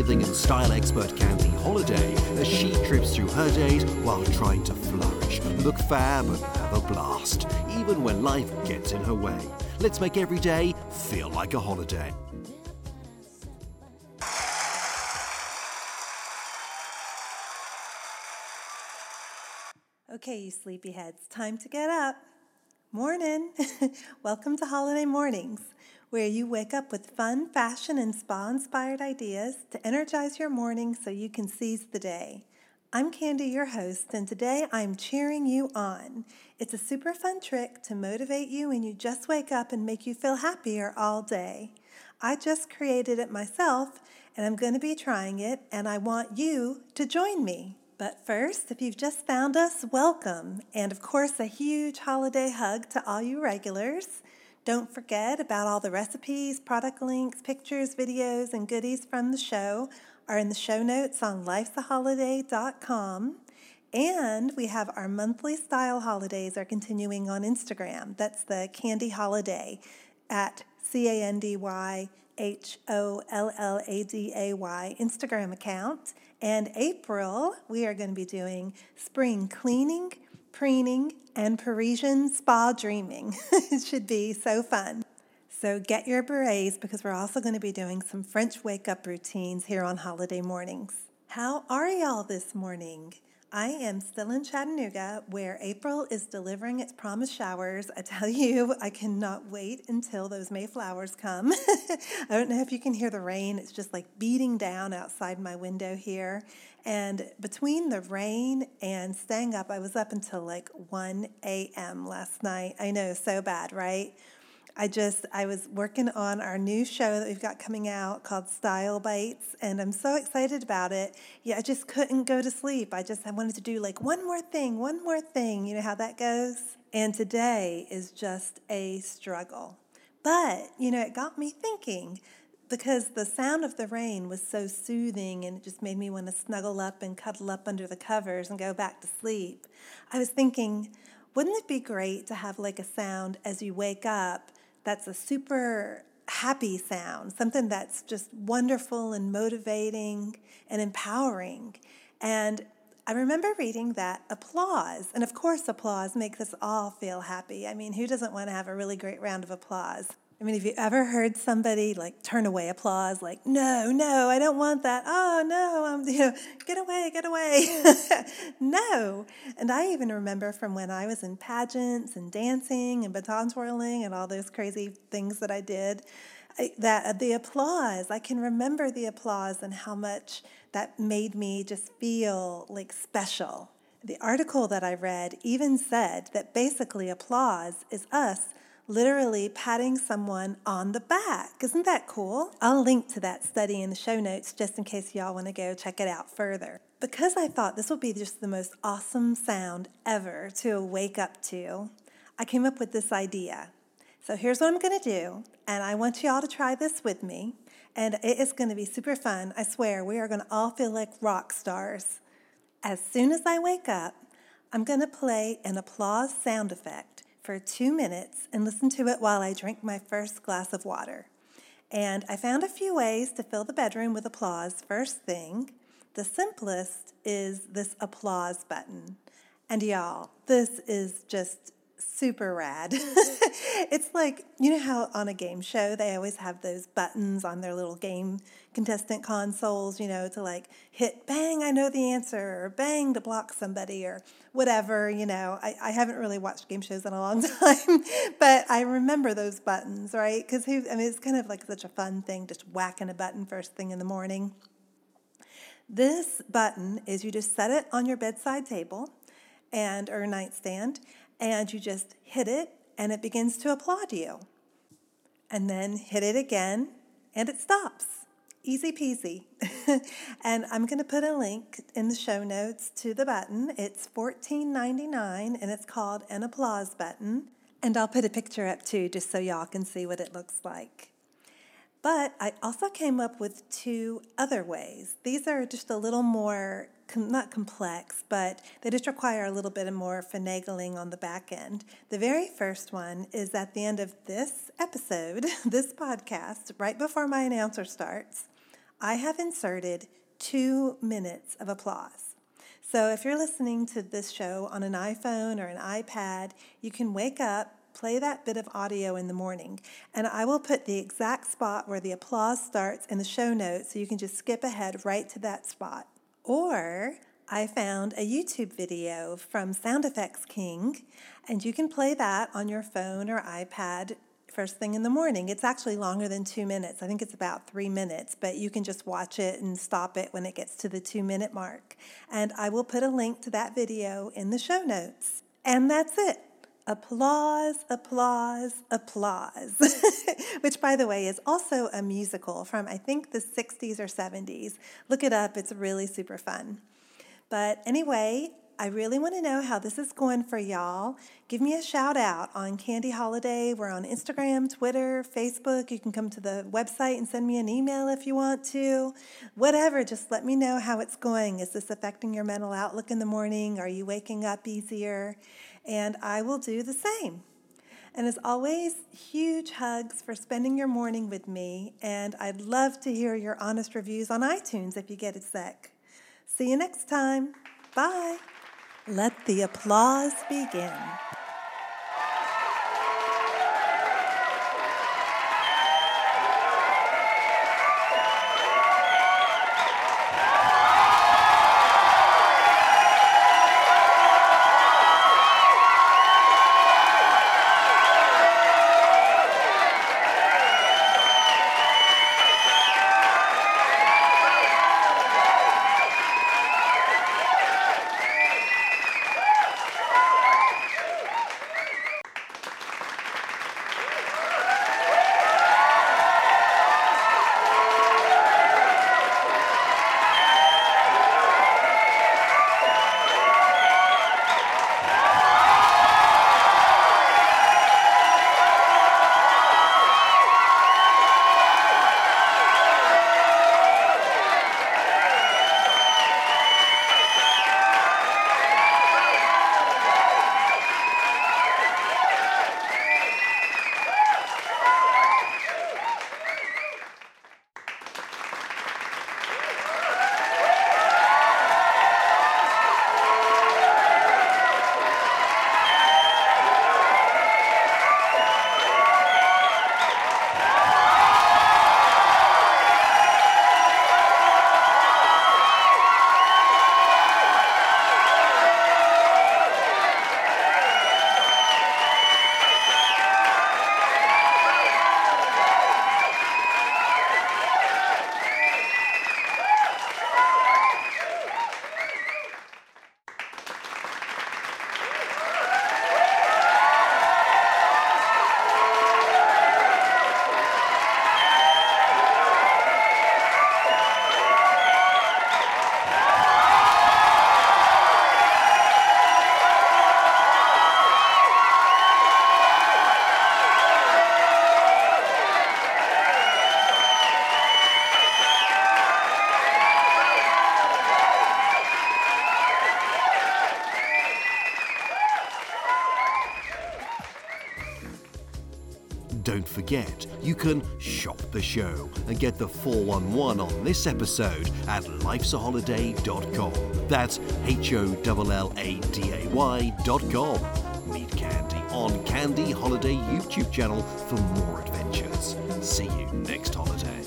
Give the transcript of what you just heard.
living and style expert Candy Holladay as she trips through her days while trying to flourish, look fab, and have a blast, even when life gets in her way. Let's make every day feel like a holiday. Okay, you sleepyheads, time to get up. Morning. Welcome to Holiday Mornings, where you wake up with fun, fashion, and spa inspired ideas to energize your morning so you can seize the day. I'm Candy, your host, and today I'm cheering you on. It's a super fun trick to motivate you when you just wake up and make you feel happier all day. I just created it myself, and I'm going to be trying it, and I want you to join me. But first, if you've just found us, welcome. And of course, a huge holiday hug to all you regulars. Don't forget about all the recipes, product links, pictures, videos, and goodies from the show are in the show notes on lifesaholladay.com. And we have our monthly style holidays are continuing on Instagram. That's the Candy Holladay at C A N D Y H O L L A D A Y Instagram account. And April, we are going to be doing spring cleaning, preening, and Parisian spa dreaming. it should be so fun. So get your berets because we're also going to be doing some French wake up routines here on holiday mornings. How are y'all this morning? I am still in Chattanooga where April is delivering its promised showers. I tell you, I cannot wait until those Mayflowers come. I don't know if you can hear the rain. It's just like beating down outside my window here. And between the rain and staying up, I was up until like 1 a.m. last night. I know, so bad, right? I just, I was working on our new show that we've got coming out called Style Bites, and I'm so excited about it. Yeah, I just couldn't go to sleep. I just, I wanted to do like one more thing, one more thing. You know how that goes? And today is just a struggle. But, you know, it got me thinking because the sound of the rain was so soothing and it just made me want to snuggle up and cuddle up under the covers and go back to sleep. I was thinking, wouldn't it be great to have like a sound as you wake up that's a super happy sound, something that's just wonderful and motivating and empowering. And I remember reading that applause, and of course, applause makes us all feel happy. I mean, who doesn't want to have a really great round of applause? I mean, have you ever heard somebody like turn away applause, like, no, no, I don't want that. Oh, no, I'm, you know, get away, get away. no. And I even remember from when I was in pageants and dancing and baton twirling and all those crazy things that I did, I, that the applause, I can remember the applause and how much that made me just feel like special. The article that I read even said that basically applause is us literally patting someone on the back. Isn't that cool? I'll link to that study in the show notes just in case y'all want to go check it out further. Because I thought this would be just the most awesome sound ever to wake up to, I came up with this idea. So here's what I'm going to do, and I want you all to try this with me. And it is going to be super fun. I swear, we are going to all feel like rock stars. As soon as I wake up, I'm going to play an applause sound effect for two minutes and listen to it while I drink my first glass of water. And I found a few ways to fill the bedroom with applause first thing. The simplest is this applause button. And y'all, this is just super rad. Mm-hmm. it's like, you know how on a game show they always have those buttons on their little game contestant consoles, you know, to like hit bang, I know the answer, or bang to block somebody, or whatever, you know. I, I haven't really watched game shows in a long time, but I remember those buttons, right? Because who, I mean, it's kind of like such a fun thing, just whacking a button first thing in the morning. This button is you just set it on your bedside table and or nightstand and you just hit it and it begins to applaud you. And then hit it again and it stops. Easy peasy. and I'm going to put a link in the show notes to the button. It's $14.99 and it's called an applause button. And I'll put a picture up too just so y'all can see what it looks like. But I also came up with two other ways. These are just a little more, not complex, but they just require a little bit of more finagling on the back end. The very first one is at the end of this episode, this podcast, right before my announcer starts, I have inserted two minutes of applause. So if you're listening to this show on an iPhone or an iPad, you can wake up, play that bit of audio in the morning, and I will put the exact spot where the applause starts in the show notes so you can just skip ahead right to that spot. Or I found a YouTube video from Sound Effects King, and you can play that on your phone or iPad first thing in the morning. It's actually longer than two minutes. I think it's about three minutes, but you can just watch it and stop it when it gets to the two minute mark. And I will put a link to that video in the show notes. And that's it. Applause, applause, applause. Which, by the way, is also a musical from I think the 60s or 70s. Look it up, it's really super fun. But anyway, I really want to know how this is going for y'all. Give me a shout out on Candy Holladay. We're on Instagram, Twitter, Facebook. You can come to the website and send me an email if you want to. Whatever, just let me know how it's going. Is this affecting your mental outlook in the morning? Are you waking up easier? And I will do the same. And as always, huge hugs for spending your morning with me. And I'd love to hear your honest reviews on iTunes if you get a sec. See you next time. Bye. Let the applause begin. Forget, you can shop the show and get the 411 on this episode at lifesaholladay.com. That's H O L L A D A Y.com. Meet Candy on Candy Holladay YouTube channel for more adventures. See you next holiday.